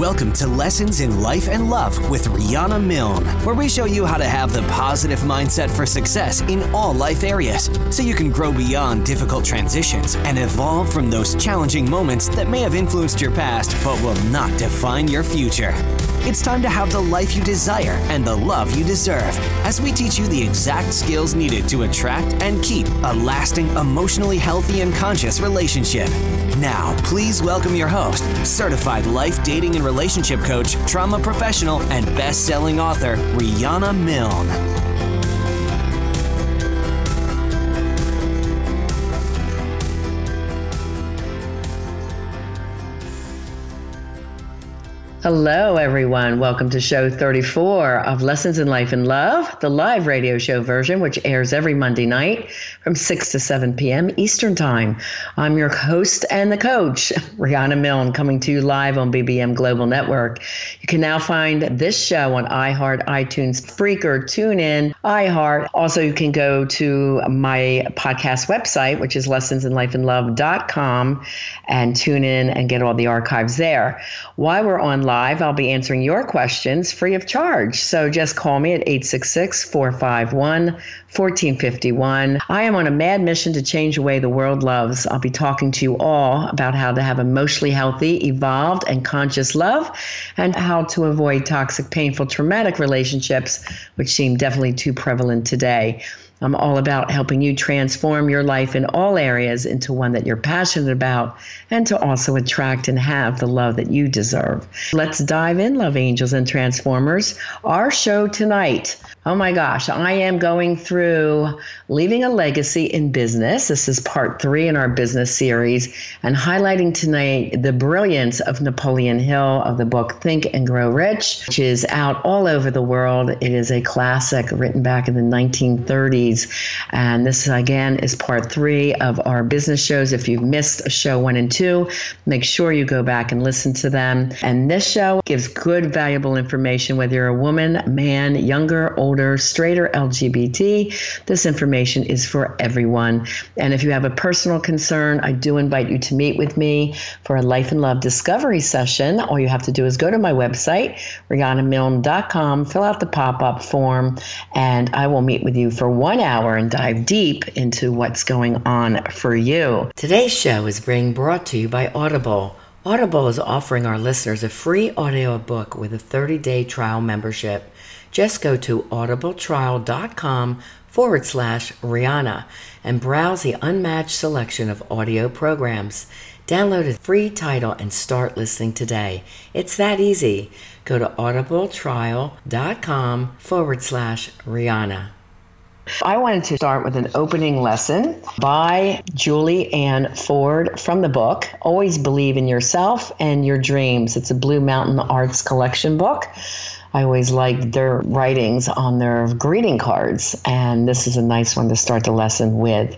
Welcome to Lessons in Life and Love with Rhiana Milne, where we show you how to have the positive mindset for success in all life areas so you can grow beyond difficult transitions and evolve from those challenging moments that may have influenced your past but will not define your future. It's time to have the life you desire and the love you deserve as we teach you the exact skills needed to attract and keep a lasting, emotionally healthy, and conscious relationship. Now, please welcome your host, certified life dating and relationship coach, trauma professional, and best selling author, Rhiana Milne. Hello, everyone. Welcome to show 34 of Lessons in Life and Love, the live radio show version, which airs every Monday night from 6 to 7 p.m. Eastern Time. I'm your host and the coach, Rhiana Milne, coming to you live on BBM Global Network. You can now find this show on iHeart, iTunes, Spreaker, TuneIn, iHeart. Also, you can go to my podcast website, which is lessonsinlifeandlove.com, and tune in and get all the archives there. While we're on live, I'll be answering your questions free of charge. So just call me at 866 451 1451. I am on a mad mission to change the way the world loves. I'll be talking to you all about how to have emotionally healthy, evolved, and conscious love, and how to avoid toxic, painful, traumatic relationships, which seem definitely too prevalent today. I'm all about helping you transform your life in all areas into one that you're passionate about and to also attract and have the love that you deserve. Let's dive in, Love Angels and Transformers. Our show tonight Oh my gosh, I am going through Leaving a Legacy in Business. This is part three in our business series, and highlighting tonight the brilliance of Napoleon Hill of the book Think and Grow Rich, which is out all over the world. It is a classic written back in the 1930s. And this, again, is part three of our business shows. If you've missed show one and two, make sure you go back and listen to them. And this show gives good, valuable information, whether you're a woman, man, younger, older straight or LGBT. This information is for everyone. And if you have a personal concern, I do invite you to meet with me for a life and love discovery session. All you have to do is go to my website, RhianaMilne.com, fill out the pop up form, and I will meet with you for one hour and dive deep into what's going on for you. Today's show is being brought to you by Audible. Audible is offering our listeners a free audio book with a 30 day trial membership. Just go to audibletrial.com forward slash Rhiana and browse the unmatched selection of audio programs. Download a free title and start listening today. It's that easy. Go to audibletrial.com forward slash Rhiana. I wanted to start with an opening lesson by Julie Ann Ford from the book Always Believe in Yourself and Your Dreams. It's a Blue Mountain Arts Collection book. I always liked their writings on their greeting cards, and this is a nice one to start the lesson with.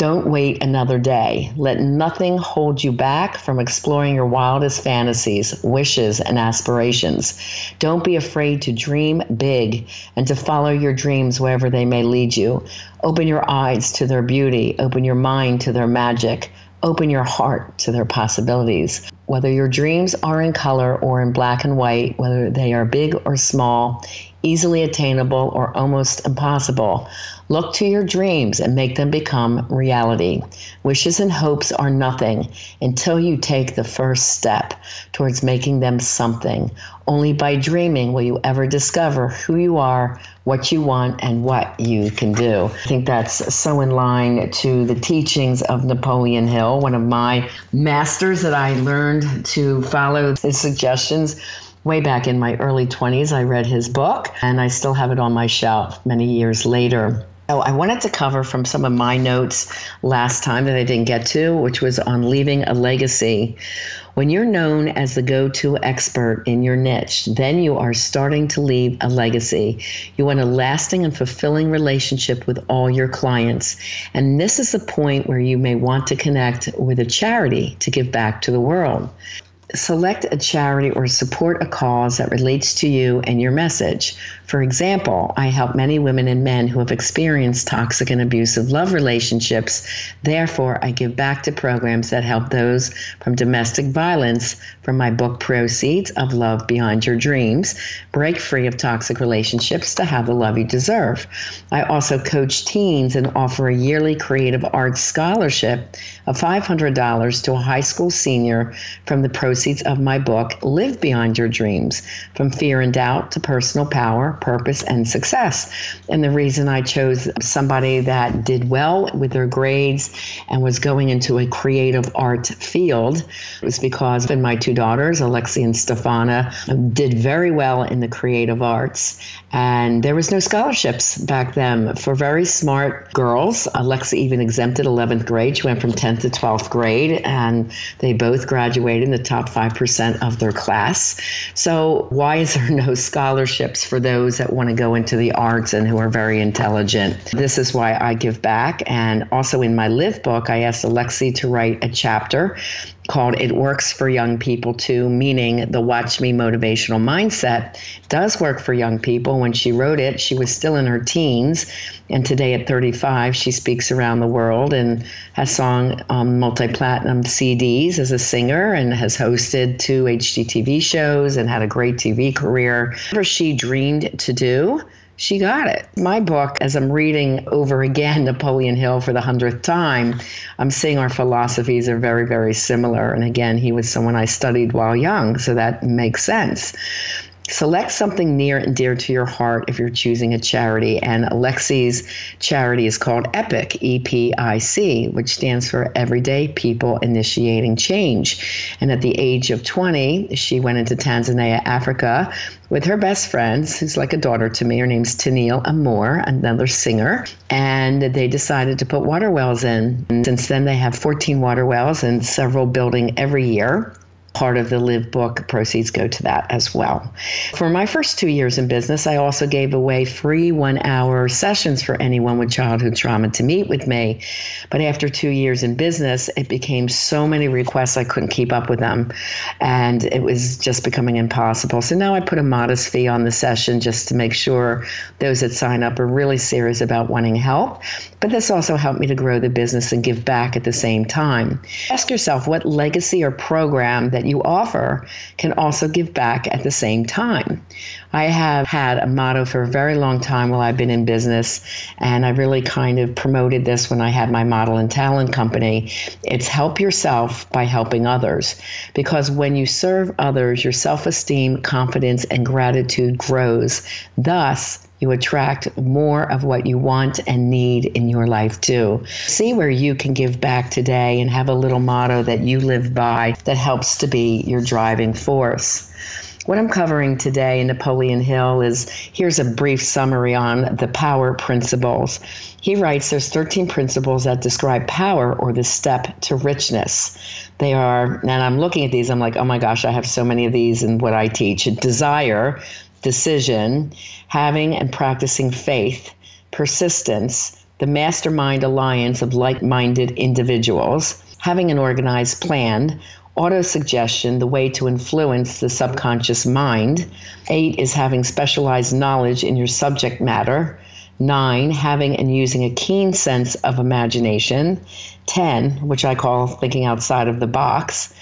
Don't wait another day. Let nothing hold you back from exploring your wildest fantasies, wishes, and aspirations. Don't be afraid to dream big and to follow your dreams wherever they may lead you. Open your eyes to their beauty, open your mind to their magic, open your heart to their possibilities. Whether your dreams are in color or in black and white, whether they are big or small, easily attainable or almost impossible, look to your dreams and make them become reality. Wishes and hopes are nothing until you take the first step towards making them something. Only by dreaming will you ever discover who you are, what you want, and what you can do. I think that's so in line to the teachings of Napoleon Hill, one of my masters that I learned to follow his suggestions way back in my early 20s. I read his book and I still have it on my shelf many years later. So I wanted to cover from some of my notes last time that I didn't get to, which was on leaving a legacy. When you're known as the go to expert in your niche, then you are starting to leave a legacy. You want a lasting and fulfilling relationship with all your clients. And this is the point where you may want to connect with a charity to give back to the world. Select a charity or support a cause that relates to you and your message. For example, I help many women and men who have experienced toxic and abusive love relationships. Therefore, I give back to programs that help those from domestic violence from my book Proceeds of Love Beyond Your Dreams, break free of toxic relationships to have the love you deserve. I also coach teens and offer a yearly creative arts scholarship of $500 to a high school senior from the proceeds of my book Live Beyond Your Dreams, from fear and doubt to personal power purpose, and success. And the reason I chose somebody that did well with their grades and was going into a creative art field was because when my two daughters, Alexi and Stefana, did very well in the creative arts. And there was no scholarships back then for very smart girls. Alexi even exempted 11th grade. She went from 10th to 12th grade, and they both graduated in the top 5% of their class. So, why is there no scholarships for those? that want to go into the arts and who are very intelligent. This is why I give back. And also in my Live book, I asked Alexi to write a chapter called It Works for Young People Too, meaning the Watch Me motivational mindset does work for young people. When she wrote it, she was still in her teens. And today at 35, she speaks around the world and has sung um, multi platinum CDs as a singer and has hosted two HGTV shows and had a great TV career. Whatever she dreamed to do, she got it. My book, as I'm reading over again Napoleon Hill for the hundredth time, I'm seeing our philosophies are very, very similar. And again, he was someone I studied while young, so that makes sense. Select something near and dear to your heart if you're choosing a charity. And Alexi's charity is called EPIC, E P I C, which stands for Everyday People Initiating Change. And at the age of 20, she went into Tanzania, Africa, with her best friends, who's like a daughter to me. Her name's Tennille Amor, another singer. And they decided to put water wells in. And since then, they have 14 water wells and several building every year part of the Live book proceeds go to that as well. For my first two years in business, I also gave away free one hour sessions for anyone with childhood trauma to meet with me. But after two years in business, it became so many requests I couldn't keep up with them. And it was just becoming impossible. So now I put a modest fee on the session just to make sure those that sign up are really serious about wanting help. But this also helped me to grow the business and give back at the same time. Ask yourself what legacy or program that that you offer can also give back at the same time. I have had a motto for a very long time while I've been in business, and I really kind of promoted this when I had my model and talent company. It's help yourself by helping others. Because when you serve others, your self esteem, confidence, and gratitude grows. Thus, you attract more of what you want and need in your life too. See where you can give back today and have a little motto that you live by that helps to be your driving force. What I'm covering today in Napoleon Hill is here's a brief summary on the power principles. He writes there's 13 principles that describe power or the step to richness. They are, and I'm looking at these, I'm like, oh my gosh, I have so many of these in what I teach. Desire, decision, having and practicing faith, persistence, the mastermind alliance of like minded individuals, having an organized plan, autosuggestion, the way to influence the subconscious mind. Eight is having specialized knowledge in your subject matter. Nine, having and using a keen sense of imagination. 10, which I call thinking outside of the box.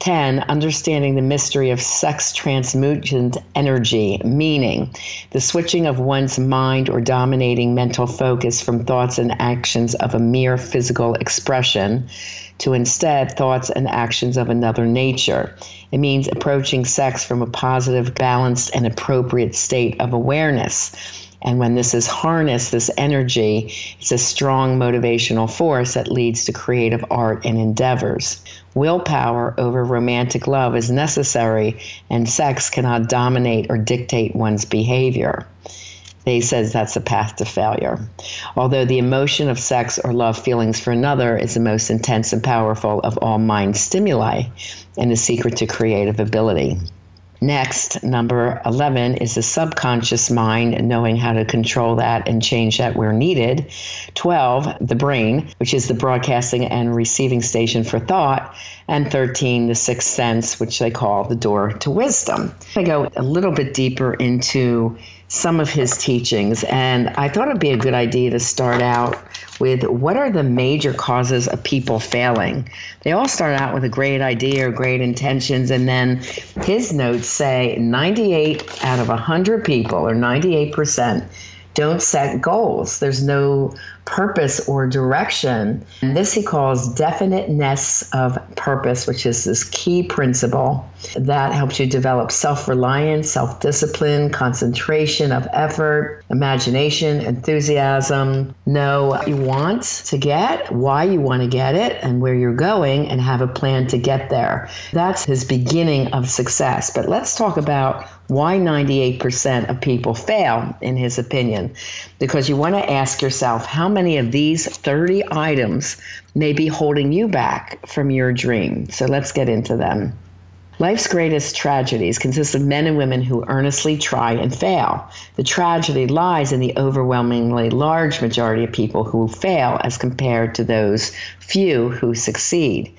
10. Understanding the mystery of sex transmutant energy, meaning the switching of one's mind or dominating mental focus from thoughts and actions of a mere physical expression to instead thoughts and actions of another nature. It means approaching sex from a positive, balanced, and appropriate state of awareness. And when this is harnessed, this energy, it's a strong motivational force that leads to creative art and endeavors. Willpower over romantic love is necessary, and sex cannot dominate or dictate one's behavior. They says that's a path to failure. Although the emotion of sex or love feelings for another is the most intense and powerful of all mind stimuli and the secret to creative ability. Next, number 11 is the subconscious mind, knowing how to control that and change that where needed. 12, the brain, which is the broadcasting and receiving station for thought. And 13, the sixth sense, which they call the door to wisdom. I go a little bit deeper into some of his teachings, and I thought it'd be a good idea to start out with what are the major causes of people failing. They all start out with a great idea or great intentions, and then his notes say 98 out of 100 people, or 98%, don't set goals. There's no purpose or direction. And this he calls definiteness of purpose, which is this key principle that helps you develop self reliance, self discipline, concentration of effort, imagination, enthusiasm. Know what you want to get, why you want to get it, and where you're going, and have a plan to get there. That's his beginning of success. But let's talk about why 98% of people fail, in his opinion. Because you want to ask yourself how many of these 30 items may be holding you back from your dream. So let's get into them. Life's greatest tragedies consist of men and women who earnestly try and fail. The tragedy lies in the overwhelmingly large majority of people who fail as compared to those few who succeed.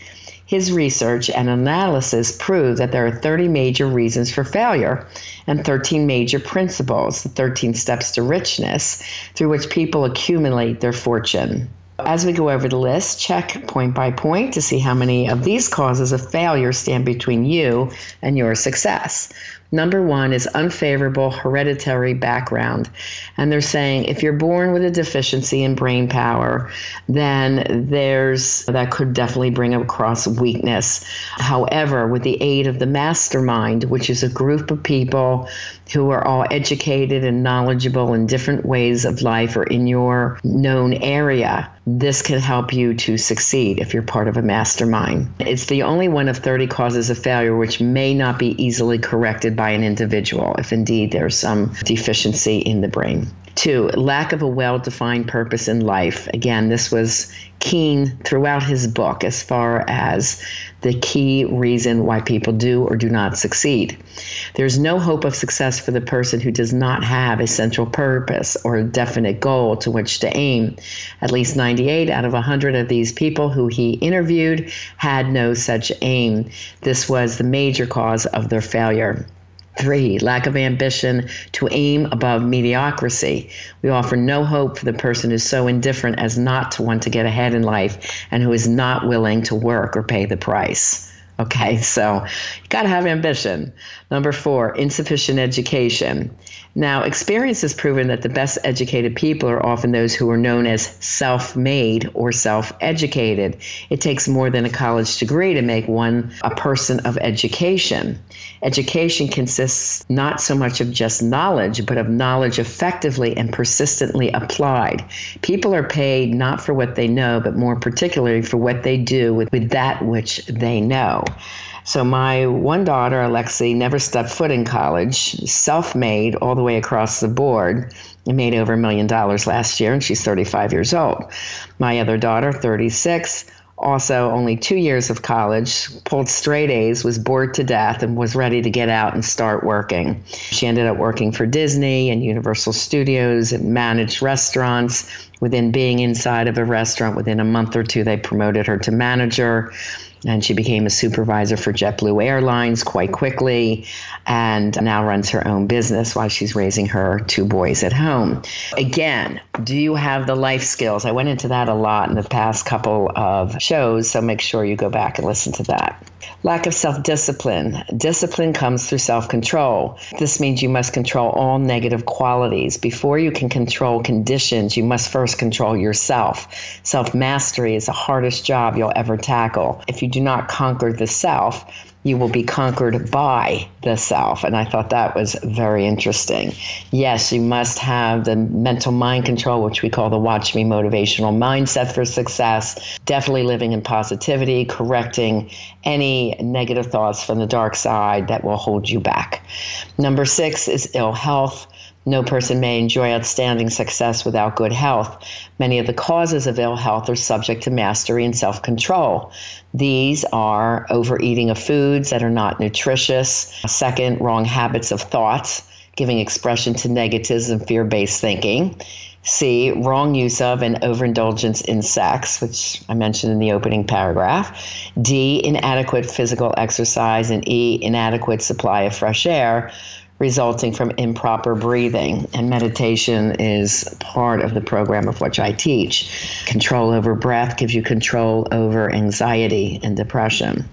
His research and analysis prove that there are 30 major reasons for failure and 13 major principles, the 13 steps to richness, through which people accumulate their fortune. As we go over the list, check point by point to see how many of these causes of failure stand between you and your success. Number one is unfavorable hereditary background. And they're saying if you're born with a deficiency in brain power, then there's that could definitely bring across weakness. However, with the aid of the mastermind, which is a group of people who are all educated and knowledgeable in different ways of life or in your known area, this can help you to succeed if you're part of a mastermind. It's the only one of 30 causes of failure which may not be easily corrected by an individual if indeed there's some deficiency in the brain. Two, lack of a well defined purpose in life. Again, this was keen throughout his book as far as the key reason why people do or do not succeed. There's no hope of success for the person who does not have a central purpose or a definite goal to which to aim. At least 98 out of 100 of these people who he interviewed had no such aim. This was the major cause of their failure. Three, lack of ambition to aim above mediocrity. We offer no hope for the person who's so indifferent as not to want to get ahead in life and who is not willing to work or pay the price. Okay, so got to have ambition. Number four, insufficient education. Now, experience has proven that the best educated people are often those who are known as self made or self educated. It takes more than a college degree to make one a person of education. Education consists not so much of just knowledge, but of knowledge effectively and persistently applied. People are paid not for what they know, but more particularly for what they do with, with that which they know. So my one daughter, Alexi, never stepped foot in college, self-made all the way across the board. and made over a million dollars last year, and she's 35 years old. My other daughter, 36, also only two years of college, pulled straight A's, was bored to death, and was ready to get out and start working. She ended up working for Disney and Universal Studios and managed restaurants. Within being inside of a restaurant, within a month or two, they promoted her to manager and she became a supervisor for JetBlue Airlines quite quickly and now runs her own business while she's raising her two boys at home. Again, do you have the life skills? I went into that a lot in the past couple of shows, so make sure you go back and listen to that. Lack of self discipline. Discipline comes through self control. This means you must control all negative qualities. Before you can control conditions, you must first control yourself. Self mastery is the hardest job you'll ever tackle. If you do not conquer the self, you will be conquered by the self. And I thought that was very interesting. Yes, you must have the mental mind control, which we call the Watch Me motivational mindset for success. Definitely living in positivity, correcting any negative thoughts from the dark side that will hold you back. Number six is ill health. No person may enjoy outstanding success without good health. Many of the causes of ill health are subject to mastery and self control. These are overeating of foods that are not nutritious, second, wrong habits of thoughts, giving expression to negatives and fear based thinking. C, wrong use of and overindulgence in sex, which I mentioned in the opening paragraph. D, inadequate physical exercise. And E, inadequate supply of fresh air resulting from improper breathing. And meditation is part of the program of which I teach. Control over breath gives you control over anxiety and depression.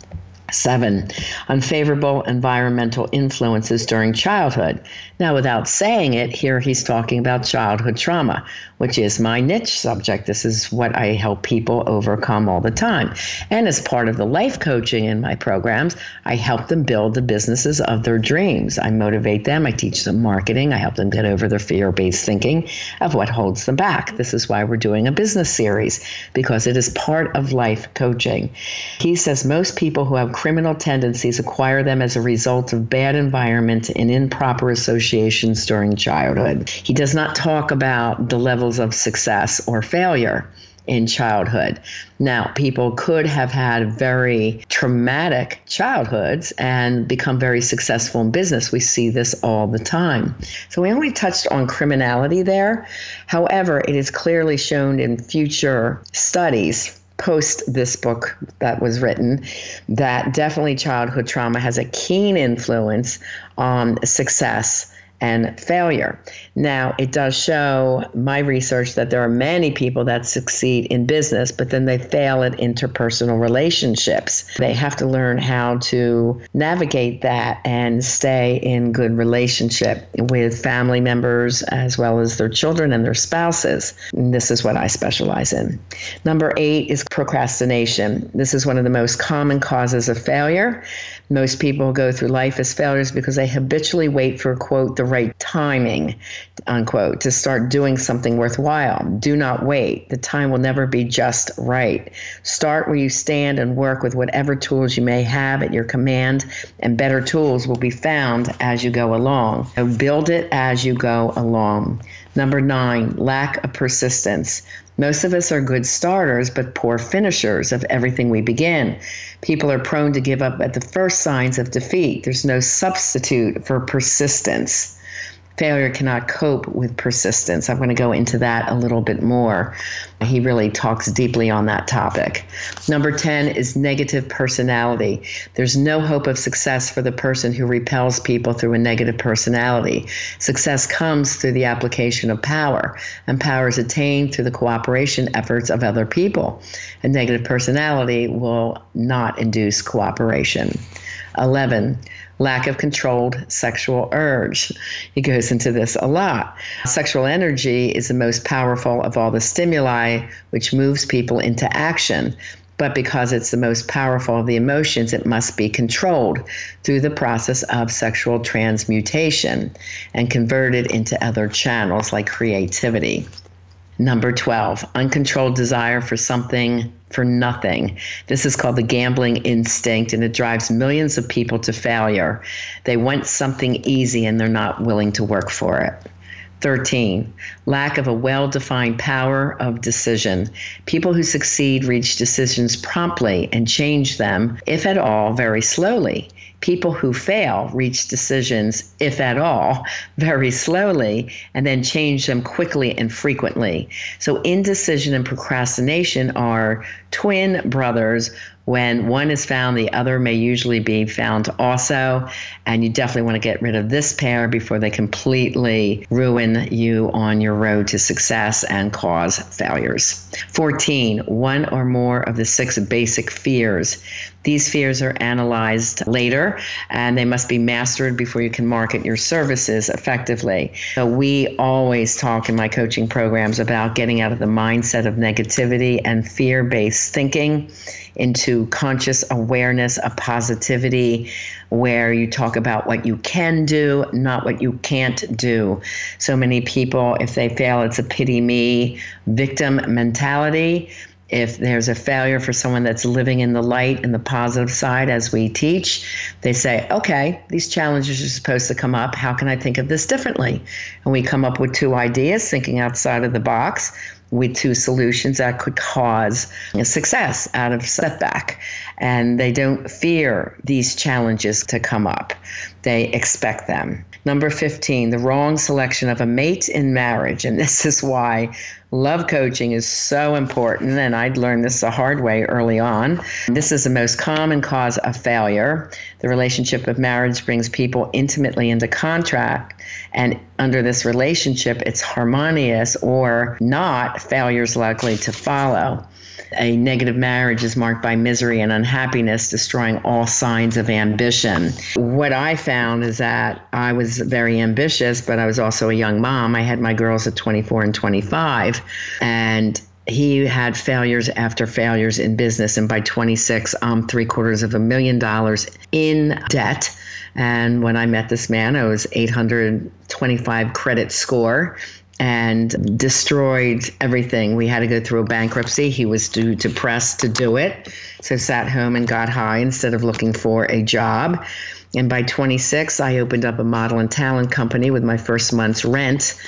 Seven, unfavorable environmental influences during childhood. Now, without saying it, here he's talking about childhood trauma, which is my niche subject. This is what I help people overcome all the time. And as part of the life coaching in my programs, I help them build the businesses of their dreams. I motivate them, I teach them marketing, I help them get over their fear based thinking of what holds them back. This is why we're doing a business series, because it is part of life coaching. He says most people who have criminal tendencies acquire them as a result of bad environment and improper associations during childhood. He does not talk about the levels of success or failure in childhood. Now, people could have had very traumatic childhoods and become very successful in business. We see this all the time. So, we only touched on criminality there. However, it is clearly shown in future studies post this book that was written that definitely childhood trauma has a keen influence on success and failure. Now, it does show my research that there are many people that succeed in business, but then they fail at interpersonal relationships. They have to learn how to navigate that and stay in good relationship with family members as well as their children and their spouses. And this is what I specialize in. Number eight is procrastination. This is one of the most common causes of failure. Most people go through life as failures because they habitually wait for, quote, the right timing, unquote, to start doing something worthwhile. Do not wait. The time will never be just right. Start where you stand and work with whatever tools you may have at your command, and better tools will be found as you go along. So build it as you go along. Number nine, lack of persistence. Most of us are good starters, but poor finishers of everything we begin. People are prone to give up at the first signs of defeat. There's no substitute for persistence failure cannot cope with persistence. I'm going to go into that a little bit more. He really talks deeply on that topic. Number 10 is negative personality. There's no hope of success for the person who repels people through a negative personality. Success comes through the application of power, and power is attained through the cooperation efforts of other people. A negative personality will not induce cooperation. 11 lack of controlled sexual urge. He goes into this a lot. Sexual energy is the most powerful of all the stimuli, which moves people into action. But because it's the most powerful of the emotions, it must be controlled through the process of sexual transmutation and converted into other channels like creativity. Number 12, uncontrolled desire for something for nothing. This is called the gambling instinct, and it drives millions of people to failure. They want something easy and they're not willing to work for it. 13. Lack of a well defined power of decision. People who succeed reach decisions promptly and change them, if at all, very slowly. People who fail reach decisions, if at all, very slowly and then change them quickly and frequently. So, indecision and procrastination are twin brothers when one is found, the other may usually be found also. And you definitely want to get rid of this pair before they completely ruin you on your road to success and cause failures. 14, one or more of the six basic fears. These fears are analyzed later and they must be mastered before you can market your services effectively. So, we always talk in my coaching programs about getting out of the mindset of negativity and fear based thinking into conscious awareness of positivity, where you talk about what you can do, not what you can't do. So many people, if they fail, it's a pity me victim mentality. if there's a failure for someone that's living in the light and the positive side as we teach, they say, okay, these challenges are supposed to come up. How can I think of this differently? And we come up with two ideas, thinking outside of the box with two solutions that could cause success out of setback. And they don't fear these challenges to come up, they expect them. Number 15, the wrong selection of a mate in marriage. And this is why love coaching is so important. And I'd learned this the hard way early on. This is the most common cause of failure. The relationship of marriage brings people intimately into contract. And under this relationship, it's harmonious or not, failures likely to follow. A negative marriage is marked by misery and unhappiness, destroying all signs of ambition. What I found is that I was very ambitious, but I was also a young mom. I had my girls at 24 and 25. And he had failures after failures in business. And by 26, I'm three quarters of a million dollars in debt. And when I met this man, I was 825 credit score and destroyed everything. We had to go through a bankruptcy. He was too depressed to do it, so sat home and got high instead of looking for a job. And by 26, I opened up a model and talent company with my first month's rent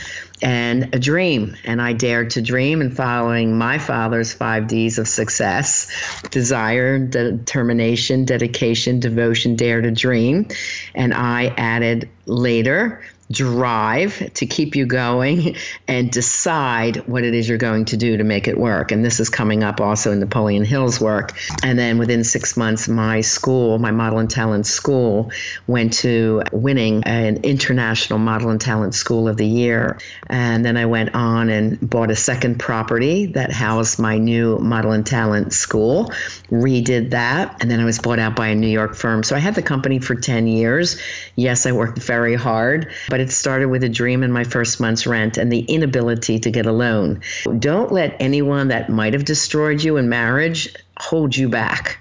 and a dream. And I dared to dream and following my father's five D's of success desire, determination, dedication, devotion, dare to dream. And I added later drive to keep you going and decide what it is you're going to do to make it work. And this is coming up also in Napoleon Hill's work. And then within six months, my school, my model and talent school, went to winning an international model and talent school of the year. And then I went on and bought a second property that housed my new model and talent school, redid that. And then I was bought out by a New York firm. So I had the company for 10 years. Yes, I worked very hard, but but it started with a dream in my first month's rent and the inability to get a loan. Don't let anyone that might have destroyed you in marriage hold you back.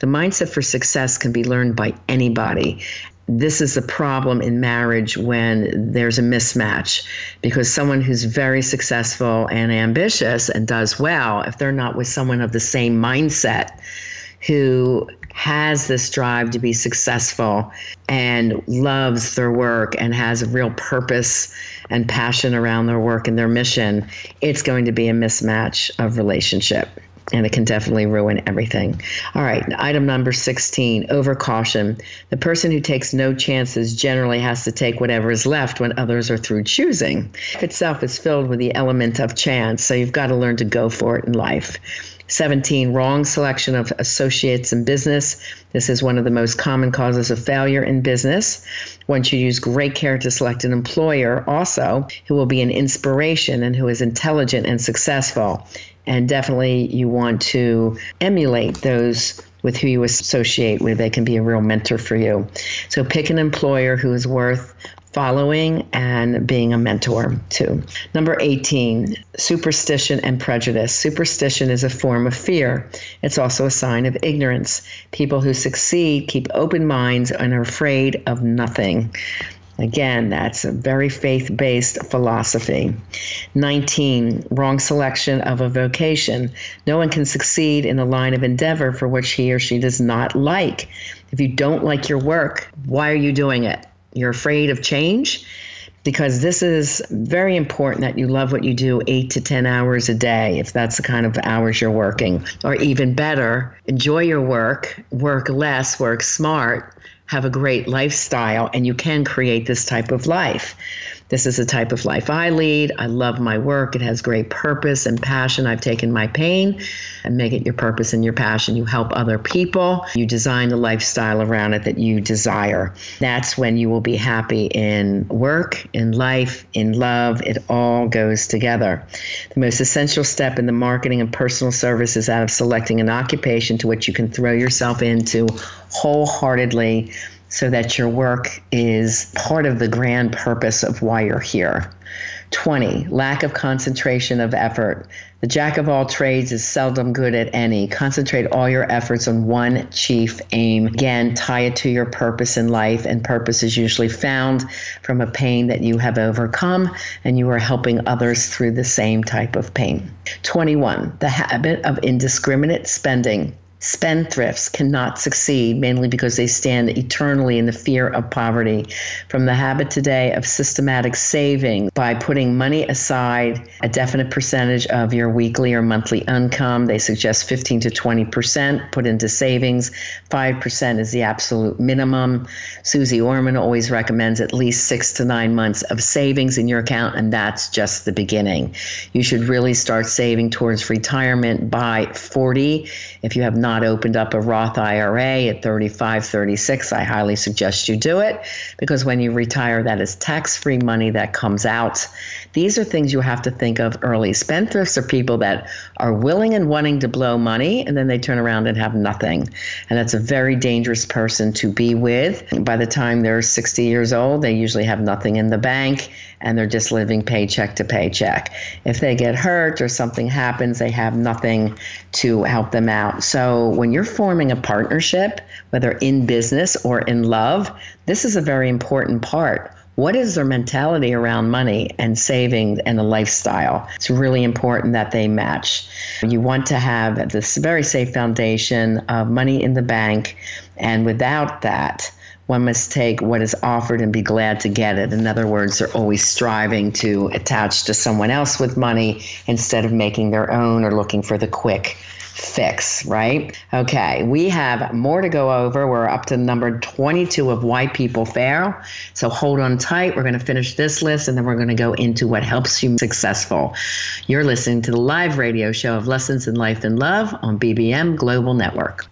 The mindset for success can be learned by anybody this is a problem in marriage when there's a mismatch because someone who's very successful and ambitious and does well, if they're not with someone of the same mindset who has this drive to be successful and loves their work and has a real purpose and passion around their work and their mission, it's going to be a mismatch of relationship. And it can definitely ruin everything. All right, item number 16 over caution. The person who takes no chances generally has to take whatever is left when others are through choosing. Itself is filled with the element of chance, so you've got to learn to go for it in life. 17, wrong selection of associates in business. This is one of the most common causes of failure in business. Once you use great care to select an employer also who will be an inspiration and who is intelligent and successful. And definitely you want to emulate those with who you associate with. They can be a real mentor for you. So pick an employer who is worth following and being a mentor too. Number 18, superstition and prejudice. Superstition is a form of fear. It's also a sign of ignorance. People who succeed keep open minds and are afraid of nothing. Again, that's a very faith based philosophy. 19, wrong selection of a vocation. No one can succeed in a line of endeavor for which he or she does not like. If you don't like your work, why are you doing it? you're afraid of change because this is very important that you love what you do eight to 10 hours a day, if that's the kind of hours you're working. Or even better, enjoy your work, work less, work smart, have a great lifestyle, and you can create this type of life. This is the type of life I lead. I love my work. It has great purpose and passion. I've taken my pain and make it your purpose and your passion. You help other people. You design the lifestyle around it that you desire. That's when you will be happy in work, in life, in love. It all goes together. The most essential step in the marketing and personal service is out of selecting an occupation to which you can throw yourself into wholeheartedly so that your work is part of the grand purpose of why you're here. 20, lack of concentration of effort. The jack of all trades is seldom good at any. Concentrate all your efforts on one chief aim. Again, tie it to your purpose in life, and purpose is usually found from a pain that you have overcome, and you are helping others through the same type of pain. 21, the habit of indiscriminate spending. Spendthrifts cannot succeed mainly because they stand eternally in the fear of poverty. From the habit today of systematic saving by putting money aside, a definite percentage of your weekly or monthly income, they suggest 15 to 20% put into savings. 5% is the absolute minimum. Suze Orman always recommends at least six to nine months of savings in your account, and that's just the beginning. You should really start saving towards retirement by 40 if you have not not opened up a Roth IRA at 35, 36, I highly suggest you do it because when you retire, that is tax free money that comes out. These are things you have to think of early. Spendthrifts are people that are willing and wanting to blow money and then they turn around and have nothing. And that's a very dangerous person to be with. By the time they're 60 years old, they usually have nothing in the bank and they're just living paycheck to paycheck. If they get hurt or something happens, they have nothing to help them out. So when you're forming a partnership, whether in business or in love, this is a very important part. What is their mentality around money and saving and the lifestyle? It's really important that they match. You want to have this very safe foundation of money in the bank, and without that, one must take what is offered and be glad to get it. In other words, they're always striving to attach to someone else with money instead of making their own or looking for the quick fix, right? Okay, we have more to go over. We're up to number 22 of Why People Fail. So hold on tight. We're going to finish this list and then we're going to go into what helps you successful. You're listening to the live radio show of Lessons in Life and Love on BBM Global Network.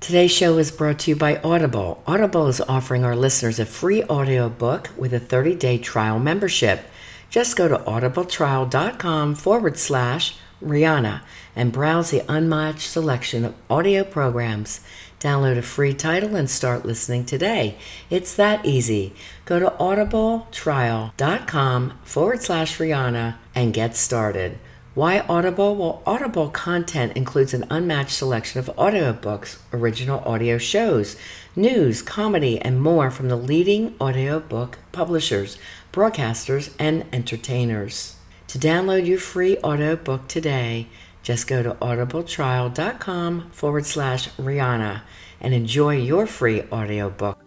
Today's show is brought to you by Audible. Audible is offering our listeners a free audiobook with a 30 day trial membership. Just go to audibletrial.com forward slash Rhiana and browse the unmatched selection of audio programs. Download a free title and start listening today. It's that easy. Go to audibletrial.com forward slash Rhiana and get started. Why Audible? Well, Audible content includes an unmatched selection of audiobooks, original audio shows, news, comedy, and more from the leading audiobook publishers, broadcasters, and entertainers. To download your free audiobook today, just go to audibletrial.com forward slash Rhiana and enjoy your free audiobook.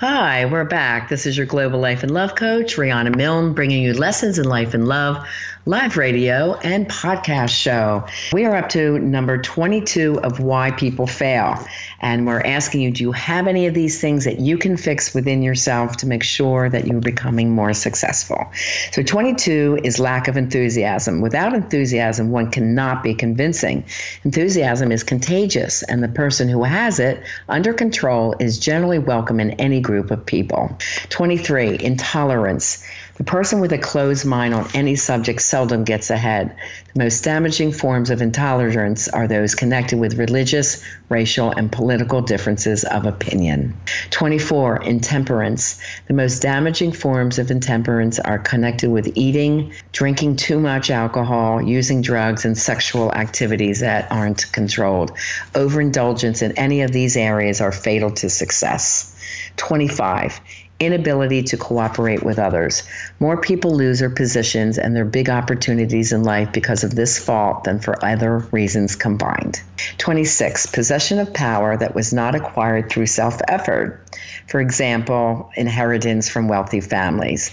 Hi, we're back. This is your Global Life and Love Coach, Rhiana Milne, bringing you lessons in life and love live radio, and podcast show. We are up to number 22 of Why People Fail. And we're asking you do you have any of these things that you can fix within yourself to make sure that you're becoming more successful? So, 22 is lack of enthusiasm. Without enthusiasm, one cannot be convincing. Enthusiasm is contagious, and the person who has it under control is generally welcome in any group of people. 23, intolerance. The person with a closed mind on any subject seldom gets ahead. The most damaging forms of intolerance are those connected with religious, racial, and political differences of opinion. 24. Intemperance. The most damaging forms of intemperance are connected with eating, drinking too much alcohol, using drugs, and sexual activities that aren't controlled. Overindulgence in any of these areas are fatal to success. 25 inability to cooperate with others. More people lose their positions and their big opportunities in life because of this fault than for other reasons combined. 26. Possession of power that was not acquired through self effort. For example, inheritance from wealthy families.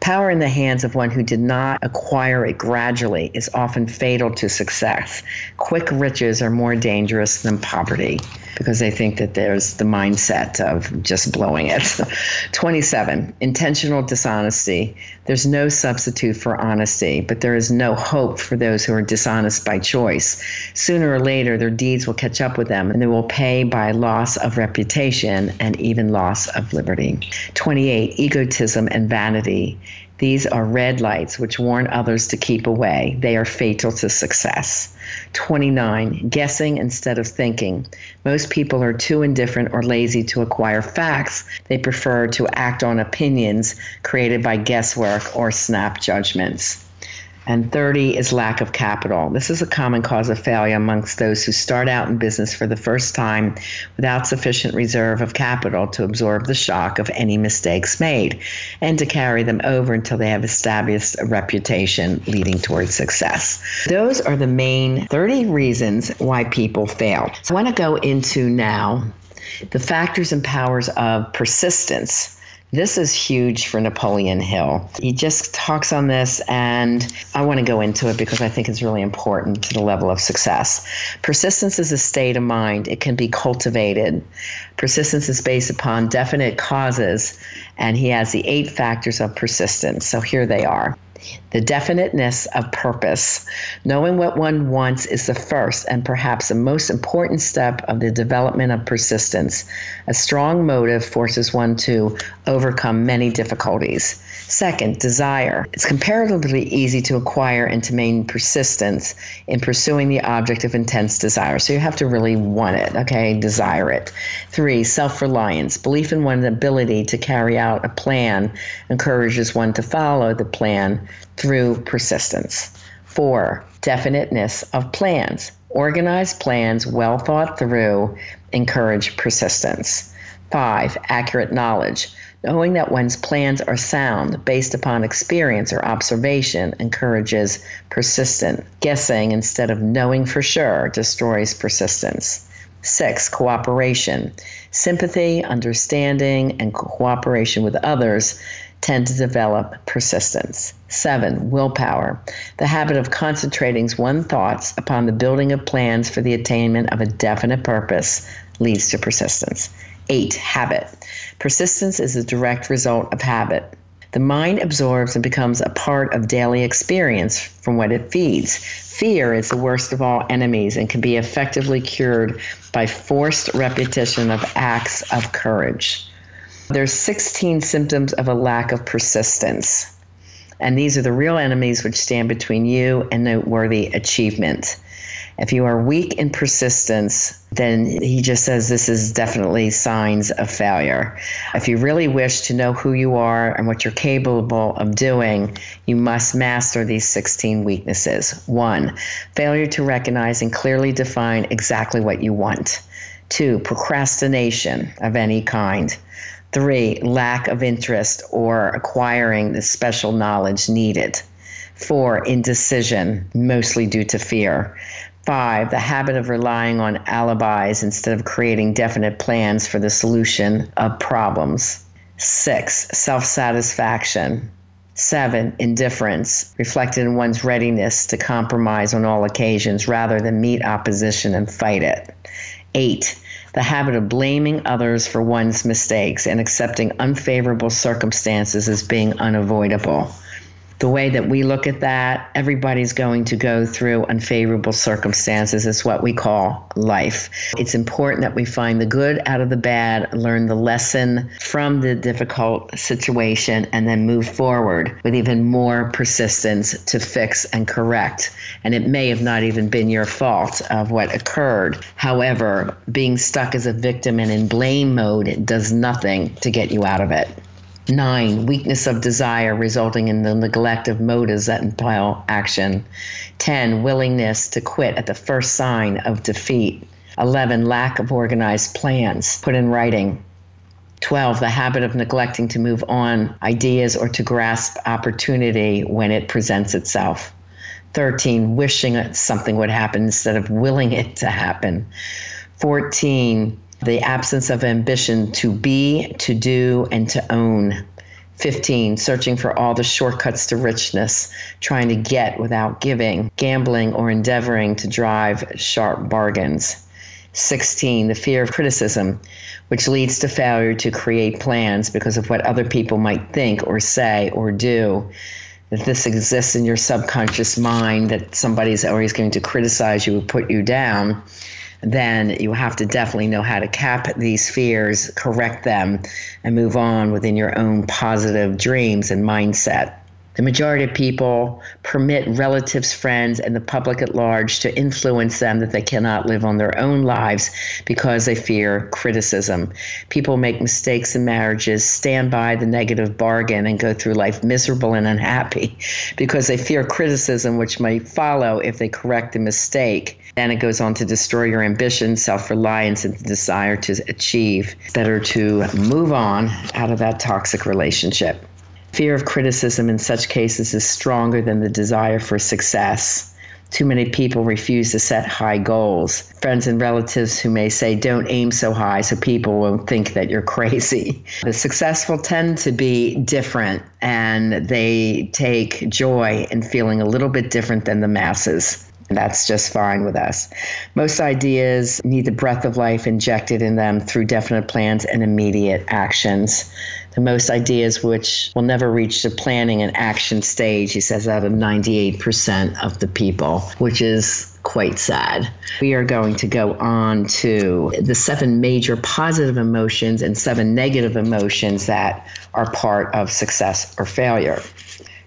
Power in the hands of one who did not acquire it gradually is often fatal to success. Quick riches are more dangerous than poverty because they think that there's the mindset of just blowing it. 27. Intentional dishonesty. There's no substitute for honesty, but there is no hope for those who are dishonest by choice. Sooner or later, their deeds will catch up with them and they will pay by loss of reputation and even loss of liberty. 28. Egotism and vanity. These are red lights which warn others to keep away. They are fatal to success. 29. Guessing instead of thinking. Most people are too indifferent or lazy to acquire facts. They prefer to act on opinions created by guesswork or snap judgments and 30 is lack of capital. This is a common cause of failure amongst those who start out in business for the first time without sufficient reserve of capital to absorb the shock of any mistakes made and to carry them over until they have established a reputation leading towards success. Those are the main 30 reasons why people fail. So I want to go into now the factors and powers of persistence this is huge for Napoleon Hill. He just talks on this, and I want to go into it because I think it's really important to the level of success. Persistence is a state of mind, it can be cultivated. Persistence is based upon definite causes, and he has the eight factors of persistence. So here they are the definiteness of purpose. Knowing what one wants is the first and perhaps the most important step of the development of persistence. A strong motive forces one to overcome many difficulties. Second, desire. It's comparatively easy to acquire and to maintain persistence in pursuing the object of intense desire. So you have to really want it, okay? Desire it. Three, self reliance. Belief in one's ability to carry out a plan encourages one to follow the plan through persistence. Four, definiteness of plans. Organized plans, well thought through, encourage persistence. Five, accurate knowledge. Knowing that one's plans are sound based upon experience or observation encourages persistent. Guessing instead of knowing for sure destroys persistence. Six, cooperation. Sympathy, understanding, and cooperation with others tend to develop persistence. Seven, willpower. The habit of concentrating one's thoughts upon the building of plans for the attainment of a definite purpose leads to persistence. Eight, habit. Persistence is a direct result of habit. The mind absorbs and becomes a part of daily experience from what it feeds. Fear is the worst of all enemies and can be effectively cured by forced repetition of acts of courage. There's 16 symptoms of a lack of persistence. And these are the real enemies which stand between you and noteworthy achievement. If you are weak in persistence, then he just says this is definitely signs of failure. If you really wish to know who you are and what you're capable of doing, you must master these 16 weaknesses. One, failure to recognize and clearly define exactly what you want. Two, procrastination of any kind. Three, lack of interest or acquiring the special knowledge needed. Four, indecision, mostly due to fear. Five, the habit of relying on alibis instead of creating definite plans for the solution of problems. Six, self satisfaction. Seven, indifference, reflected in one's readiness to compromise on all occasions rather than meet opposition and fight it. Eight, the habit of blaming others for one's mistakes and accepting unfavorable circumstances as being unavoidable the way that we look at that, everybody's going to go through unfavorable circumstances. It's what we call life. It's important that we find the good out of the bad, learn the lesson from the difficult situation, and then move forward with even more persistence to fix and correct. And it may have not even been your fault of what occurred. However, being stuck as a victim and in blame mode does nothing to get you out of it. Nine, weakness of desire resulting in the neglect of motives that impel action. 10, willingness to quit at the first sign of defeat. 11, lack of organized plans put in writing. 12, the habit of neglecting to move on ideas or to grasp opportunity when it presents itself. 13, wishing something would happen instead of willing it to happen. 14, the absence of ambition to be, to do, and to own. 15, searching for all the shortcuts to richness, trying to get without giving, gambling or endeavoring to drive sharp bargains. 16, the fear of criticism, which leads to failure to create plans because of what other people might think or say or do. That this exists in your subconscious mind, that somebody's always going to criticize you or put you down then you have to definitely know how to cap these fears, correct them, and move on within your own positive dreams and mindset. The majority of people permit relatives, friends, and the public at large to influence them that they cannot live on their own lives because they fear criticism. People make mistakes in marriages, stand by the negative bargain, and go through life miserable and unhappy because they fear criticism, which may follow if they correct the mistake. Then it goes on to destroy your ambition, self reliance, and the desire to achieve. Better to move on out of that toxic relationship. Fear of criticism in such cases is stronger than the desire for success. Too many people refuse to set high goals. Friends and relatives who may say, don't aim so high so people won't think that you're crazy. The successful tend to be different and they take joy in feeling a little bit different than the masses. That's just fine with us. Most ideas need the breath of life injected in them through definite plans and immediate actions. The most ideas which will never reach the planning and action stage, he says, out of 98% of the people, which is quite sad. We are going to go on to the seven major positive emotions and seven negative emotions that are part of success or failure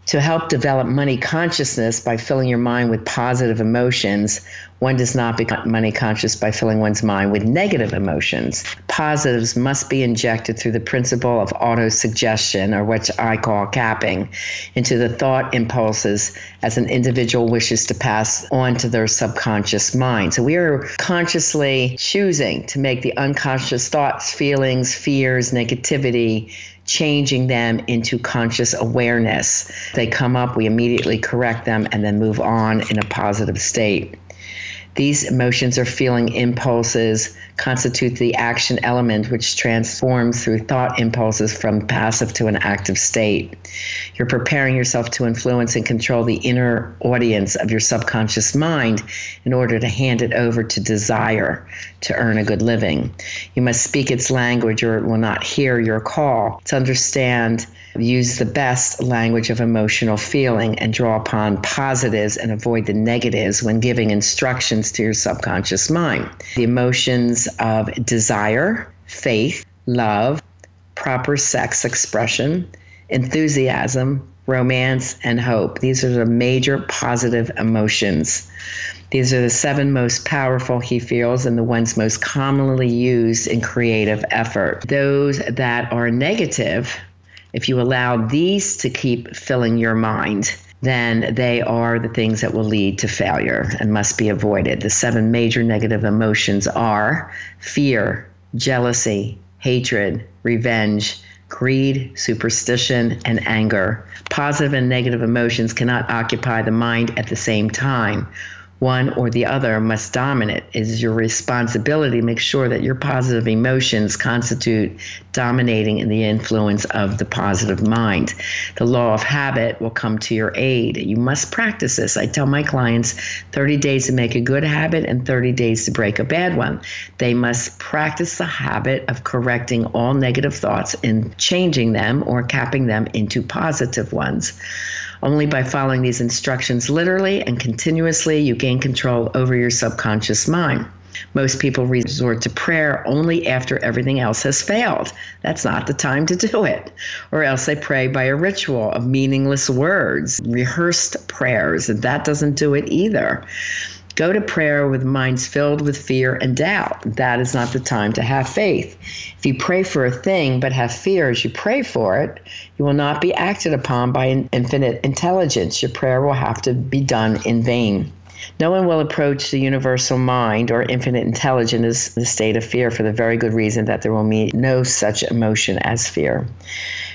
to help develop money consciousness by filling your mind with positive emotions. One does not become money conscious by filling one's mind with negative emotions. Positives must be injected through the principle of auto suggestion, or what I call capping, into the thought impulses as an individual wishes to pass on to their subconscious mind. So we are consciously choosing to make the unconscious thoughts, feelings, fears, negativity changing them into conscious awareness. They come up, we immediately correct them, and then move on in a positive state. These emotions or feeling impulses constitute the action element which transforms through thought impulses from passive to an active state. You're preparing yourself to influence and control the inner audience of your subconscious mind in order to hand it over to desire to earn a good living. You must speak its language or it will not hear your call. To understand Use the best language of emotional feeling and draw upon positives and avoid the negatives when giving instructions to your subconscious mind. The emotions of desire, faith, love, proper sex expression, enthusiasm, romance, and hope. These are the major positive emotions. These are the seven most powerful he feels and the ones most commonly used in creative effort. Those that are negative if you allow these to keep filling your mind, then they are the things that will lead to failure and must be avoided. The seven major negative emotions are fear, jealousy, hatred, revenge, greed, superstition, and anger. Positive and negative emotions cannot occupy the mind at the same time one or the other must dominate. It is your responsibility to make sure that your positive emotions constitute dominating in the influence of the positive mind. The law of habit will come to your aid. You must practice this. I tell my clients 30 days to make a good habit and 30 days to break a bad one. They must practice the habit of correcting all negative thoughts and changing them or capping them into positive ones. Only by following these instructions literally and continuously, you gain control over your subconscious mind. Most people resort to prayer only after everything else has failed. That's not the time to do it. Or else they pray by a ritual of meaningless words, rehearsed prayers, and that doesn't do it either. Go to prayer with minds filled with fear and doubt. That is not the time to have faith. If you pray for a thing but have fear as you pray for it, you will not be acted upon by an infinite intelligence. Your prayer will have to be done in vain. No one will approach the universal mind or infinite intelligence as the state of fear for the very good reason that there will be no such emotion as fear.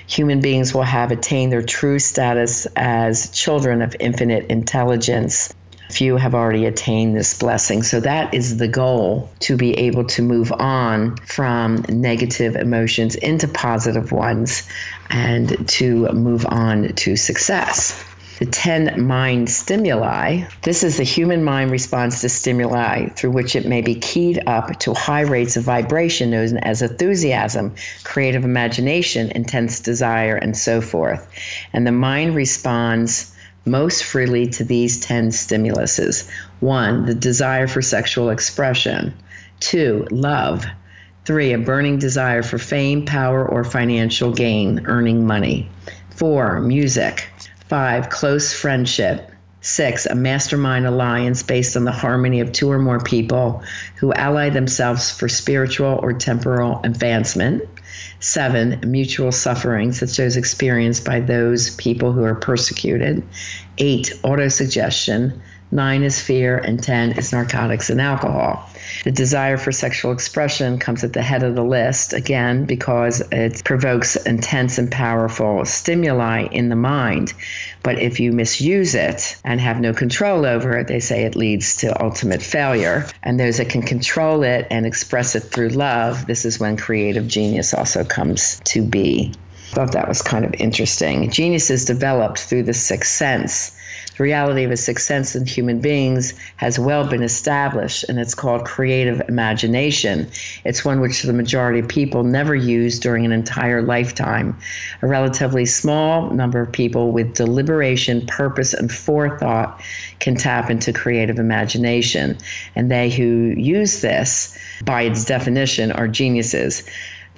Human beings will have attained their true status as children of infinite intelligence. Few have already attained this blessing. So that is the goal to be able to move on from negative emotions into positive ones and to move on to success. The 10 mind stimuli. This is the human mind response to stimuli through which it may be keyed up to high rates of vibration known as enthusiasm, creative imagination, intense desire, and so forth. And the mind responds most freely to these 10 stimuluses. One, the desire for sexual expression, two, love, three, a burning desire for fame, power, or financial gain, earning money, four, music, Five, close friendship. Six, a mastermind alliance based on the harmony of two or more people who ally themselves for spiritual or temporal advancement. Seven, mutual suffering, such as those experienced by those people who are persecuted. Eight, autosuggestion. Nine is fear, and 10 is narcotics and alcohol. The desire for sexual expression comes at the head of the list, again, because it provokes intense and powerful stimuli in the mind. But if you misuse it and have no control over it, they say it leads to ultimate failure. And those that can control it and express it through love, this is when creative genius also comes to be. Thought that was kind of interesting. Genius is developed through the sixth sense the reality of a sixth sense in human beings has well been established, and it's called creative imagination. It's one which the majority of people never use during an entire lifetime. A relatively small number of people with deliberation, purpose, and forethought can tap into creative imagination, and they who use this, by its definition, are geniuses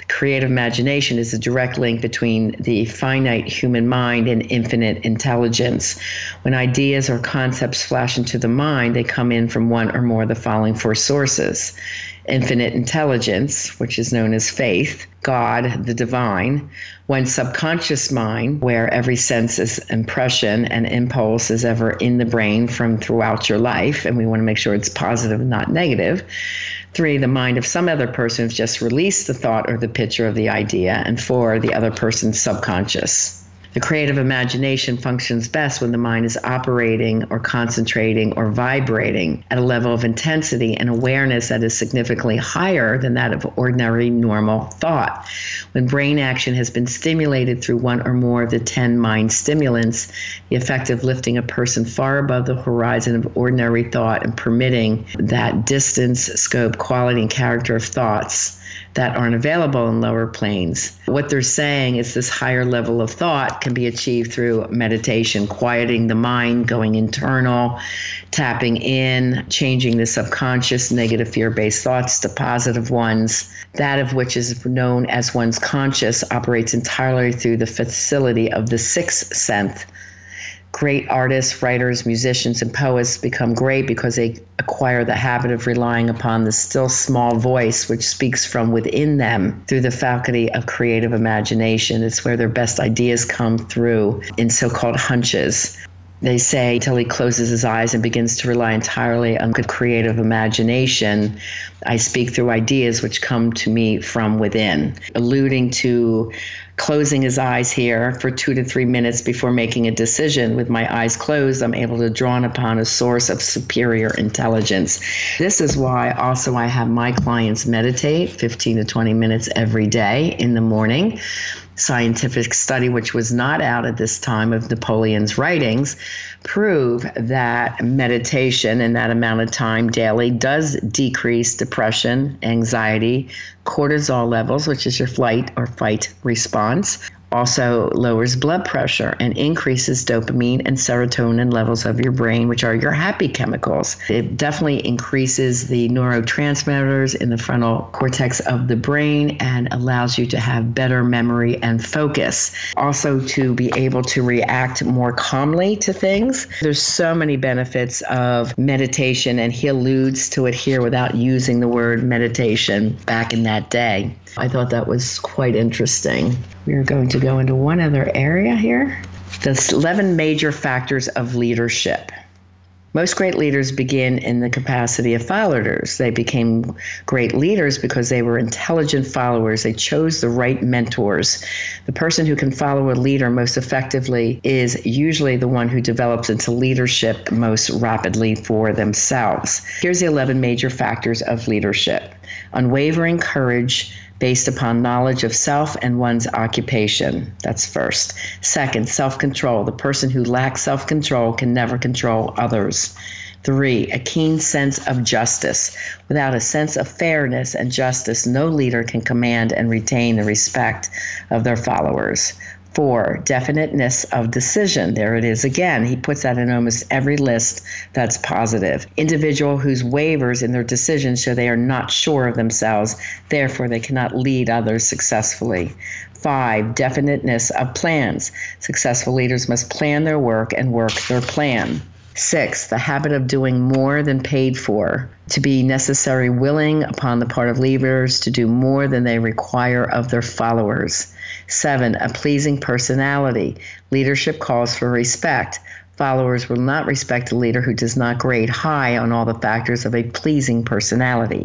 creative imagination is a direct link between the finite human mind and infinite intelligence. When ideas or concepts flash into the mind, they come in from one or more of the following four sources infinite intelligence, which is known as faith, God, the divine, one's subconscious mind, where every sense is impression and impulse is ever in the brain from throughout your life, and we want to make sure it's positive, not negative. Three, the mind of some other person just released the thought or the picture of the idea. And four, the other person's subconscious. The creative imagination functions best when the mind is operating or concentrating or vibrating at a level of intensity and awareness that is significantly higher than that of ordinary normal thought. When brain action has been stimulated through one or more of the 10 mind stimulants, the effect of lifting a person far above the horizon of ordinary thought and permitting that distance, scope, quality, and character of thoughts that aren't available in lower planes. What they're saying is this higher level of thought can be achieved through meditation, quieting the mind, going internal, tapping in, changing the subconscious negative fear based thoughts to positive ones. That of which is known as one's conscious operates entirely through the facility of the sixth sense great artists, writers, musicians, and poets become great because they acquire the habit of relying upon the still small voice which speaks from within them through the faculty of creative imagination. It's where their best ideas come through in so called hunches. They say till he closes his eyes and begins to rely entirely on good creative imagination. I speak through ideas which come to me from within, alluding to closing his eyes here for two to three minutes before making a decision. With my eyes closed, I'm able to draw upon a source of superior intelligence. This is why also I have my clients meditate 15 to 20 minutes every day in the morning scientific study, which was not out at this time of Napoleon's writings, prove that meditation in that amount of time daily does decrease depression, anxiety, cortisol levels, which is your flight or fight response, also lowers blood pressure and increases dopamine and serotonin levels of your brain, which are your happy chemicals. It definitely increases the neurotransmitters in the frontal cortex of the brain and allows you to have better memory and focus. Also, to be able to react more calmly to things. There's so many benefits of meditation, and he alludes to it here without using the word meditation back in that day. I thought that was quite interesting. We are going to go into one other area here the 11 major factors of leadership. Most great leaders begin in the capacity of followers. They became great leaders because they were intelligent followers. They chose the right mentors. The person who can follow a leader most effectively is usually the one who develops into leadership most rapidly for themselves. Here's the 11 major factors of leadership unwavering courage based upon knowledge of self and one's occupation. That's first. Second, self control. The person who lacks self control can never control others. Three, a keen sense of justice. Without a sense of fairness and justice, no leader can command and retain the respect of their followers. Four, definiteness of decision. There it is again. He puts that in almost every list that's positive. Individual whose wavers in their decisions show they are not sure of themselves, therefore they cannot lead others successfully. Five, definiteness of plans. Successful leaders must plan their work and work their plan. Six, the habit of doing more than paid for. To be necessary willing upon the part of leaders to do more than they require of their followers. Seven, a pleasing personality. Leadership calls for respect. Followers will not respect a leader who does not grade high on all the factors of a pleasing personality.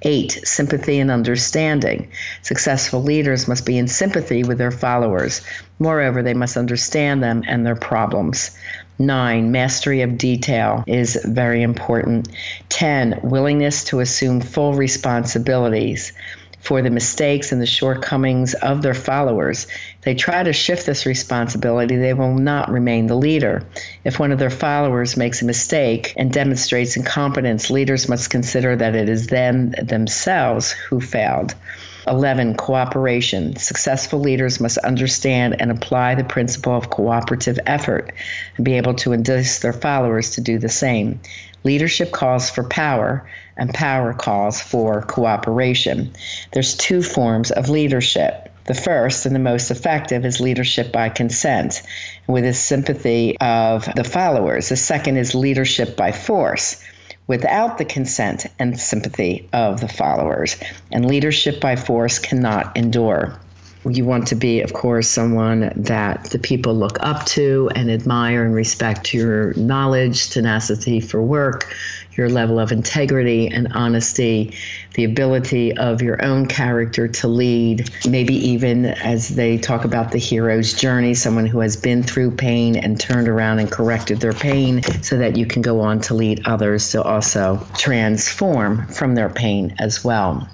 Eight, sympathy and understanding. Successful leaders must be in sympathy with their followers. Moreover, they must understand them and their problems. Nine, mastery of detail is very important. 10, willingness to assume full responsibilities for the mistakes and the shortcomings of their followers. If they try to shift this responsibility, they will not remain the leader. If one of their followers makes a mistake and demonstrates incompetence, leaders must consider that it is them themselves who failed. 11. Cooperation. Successful leaders must understand and apply the principle of cooperative effort and be able to induce their followers to do the same. Leadership calls for power, and power calls for cooperation. There's two forms of leadership. The first and the most effective is leadership by consent, with the sympathy of the followers. The second is leadership by force, without the consent and sympathy of the followers. And leadership by force cannot endure. You want to be, of course, someone that the people look up to and admire and respect your knowledge, tenacity for work, your level of integrity and honesty, the ability of your own character to lead, maybe even as they talk about the hero's journey, someone who has been through pain and turned around and corrected their pain so that you can go on to lead others to also transform from their pain as well.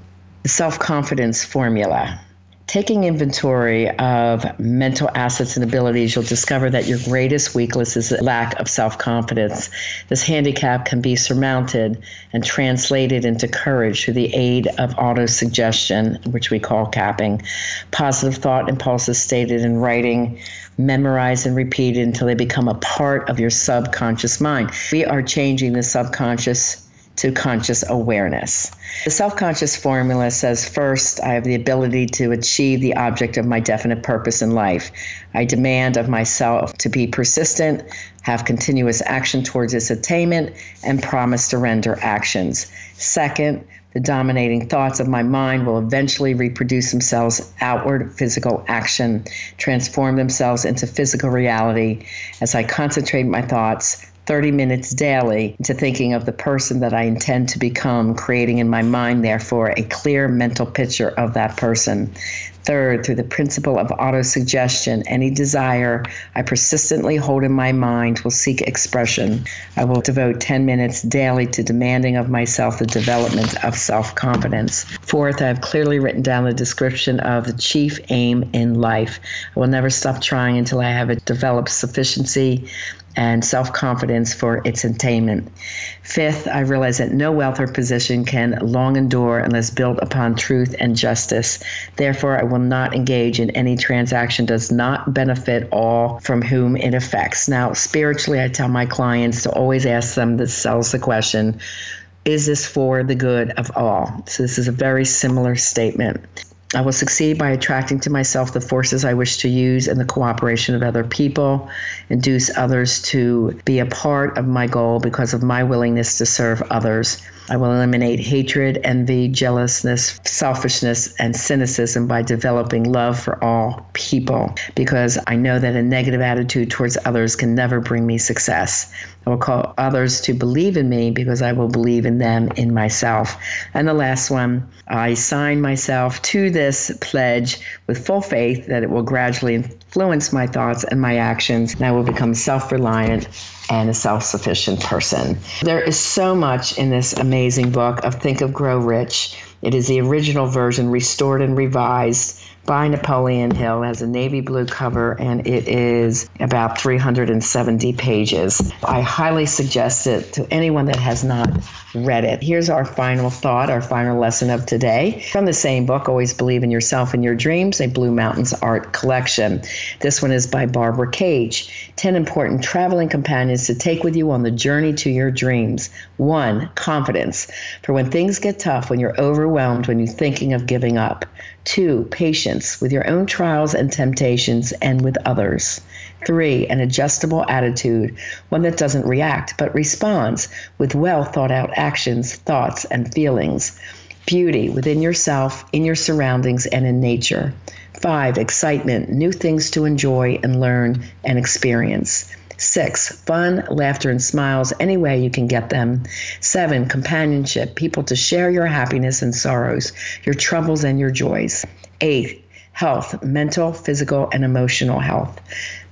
The self confidence formula taking inventory of mental assets and abilities, you'll discover that your greatest weakness is a lack of self confidence. This handicap can be surmounted and translated into courage through the aid of autosuggestion, which we call capping. Positive thought impulses stated in writing, memorized and repeated until they become a part of your subconscious mind. We are changing the subconscious to conscious awareness. The self conscious formula says first, I have the ability to achieve the object of my definite purpose in life. I demand of myself to be persistent, have continuous action towards its attainment, and promise to render actions. Second, the dominating thoughts of my mind will eventually reproduce themselves outward physical action, transform themselves into physical reality as I concentrate my thoughts 30 minutes daily to thinking of the person that I intend to become, creating in my mind, therefore, a clear mental picture of that person. Third, through the principle of autosuggestion, any desire I persistently hold in my mind will seek expression. I will devote 10 minutes daily to demanding of myself the development of self confidence. Fourth, I have clearly written down the description of the chief aim in life. I will never stop trying until I have developed sufficiency and self confidence for its attainment. Fifth, I realize that no wealth or position can long endure unless built upon truth and justice. Therefore, I will not engage in any transaction does not benefit all from whom it affects. Now, spiritually, I tell my clients to always ask them themselves the question is this for the good of all? So, this is a very similar statement. I will succeed by attracting to myself the forces I wish to use and the cooperation of other people, induce others to be a part of my goal because of my willingness to serve others. I will eliminate hatred, envy, jealousness, selfishness, and cynicism by developing love for all people because I know that a negative attitude towards others can never bring me success. I will call others to believe in me because I will believe in them in myself. And the last one, I sign myself to this pledge with full faith that it will gradually influence my thoughts and my actions, and I will become self reliant and a self sufficient person. There is so much in this amazing book of Think and Grow Rich. It is the original version, restored and revised by Napoleon Hill. Has a navy blue cover and it is about 370 pages. I highly suggest it to anyone that has not read it. Here's our final thought, our final lesson of today from the same book, Always Believe in Yourself and Your Dreams, a Blue Mountain Arts collection. This one is by Barbara Cage. 10 important traveling companions to take with you on the journey to your dreams. One, confidence. For when things get tough, when you're overwhelmed, when you're thinking of giving up. Two, patience with your own trials and temptations and with others. Three, an adjustable attitude, one that doesn't react but responds with well thought out actions, thoughts, and feelings. Beauty within yourself, in your surroundings, and in nature. Five, excitement, new things to enjoy and learn and experience. Six, fun, laughter, and smiles any way you can get them. Seven, companionship, people to share your happiness and sorrows, your troubles and your joys. Eight, health, mental, physical, and emotional health.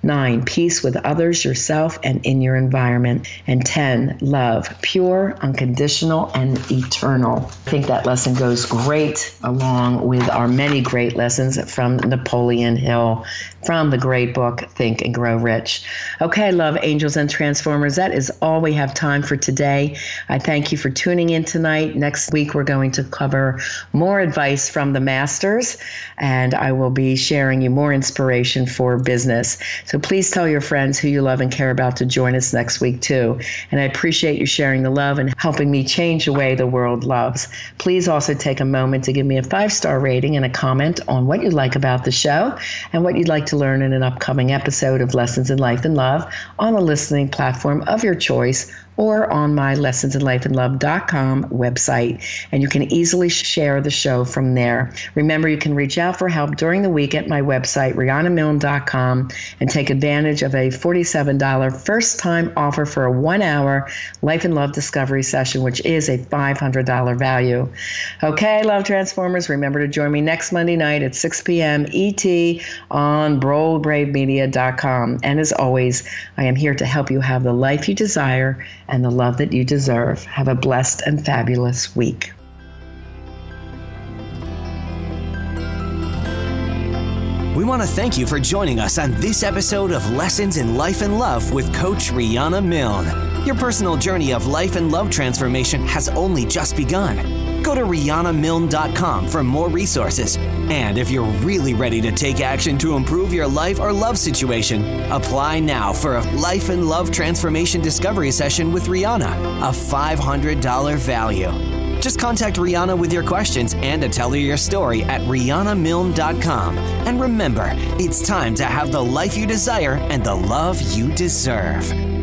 Nine, peace with others, yourself, and in your environment. And 10, love, pure, unconditional, and eternal. I think that lesson goes great along with our many great lessons from Napoleon Hill from the great book Think and Grow Rich. Okay, love angels and transformers, that is all we have time for today. I thank you for tuning in tonight. Next week, we're going to cover more advice from the masters, and I will be sharing you more inspiration for business. So please tell your friends who you love and care about to join us next week, too. And I appreciate you sharing the love and helping me change the way the world loves. Please also take a moment to give me a five star rating and a comment on what you like about the show and what you'd like to learn in an upcoming episode of Lessons in Life and Love on a listening platform of your choice or on my lessonsinlifeandlove.com website, and you can easily share the show from there. Remember, you can reach out for help during the week at my website, RhianaMilne.com, and take advantage of a $47 first time offer for a one hour Life and Love Discovery session, which is a $500 value. Okay, Love Transformers, remember to join me next Monday night at 6 p.m. ET on BoldBraveMedia.com. And as always, I am here to help you have the life you desire and the love that you deserve. Have a blessed and fabulous week. We want to thank you for joining us on this episode of Lessons in Life and Love with Coach Rhiana Milne. Your personal journey of life and love transformation has only just begun. Go to RhianaMilne.com for more resources. And if you're really ready to take action to improve your life or love situation, apply now for a Life and Love Transformation Discovery Session with Rhiana, a $500 value. Just contact Rhiana with your questions and to tell her your story at RhianaMilne.com. And remember, it's time to have the life you desire and the love you deserve.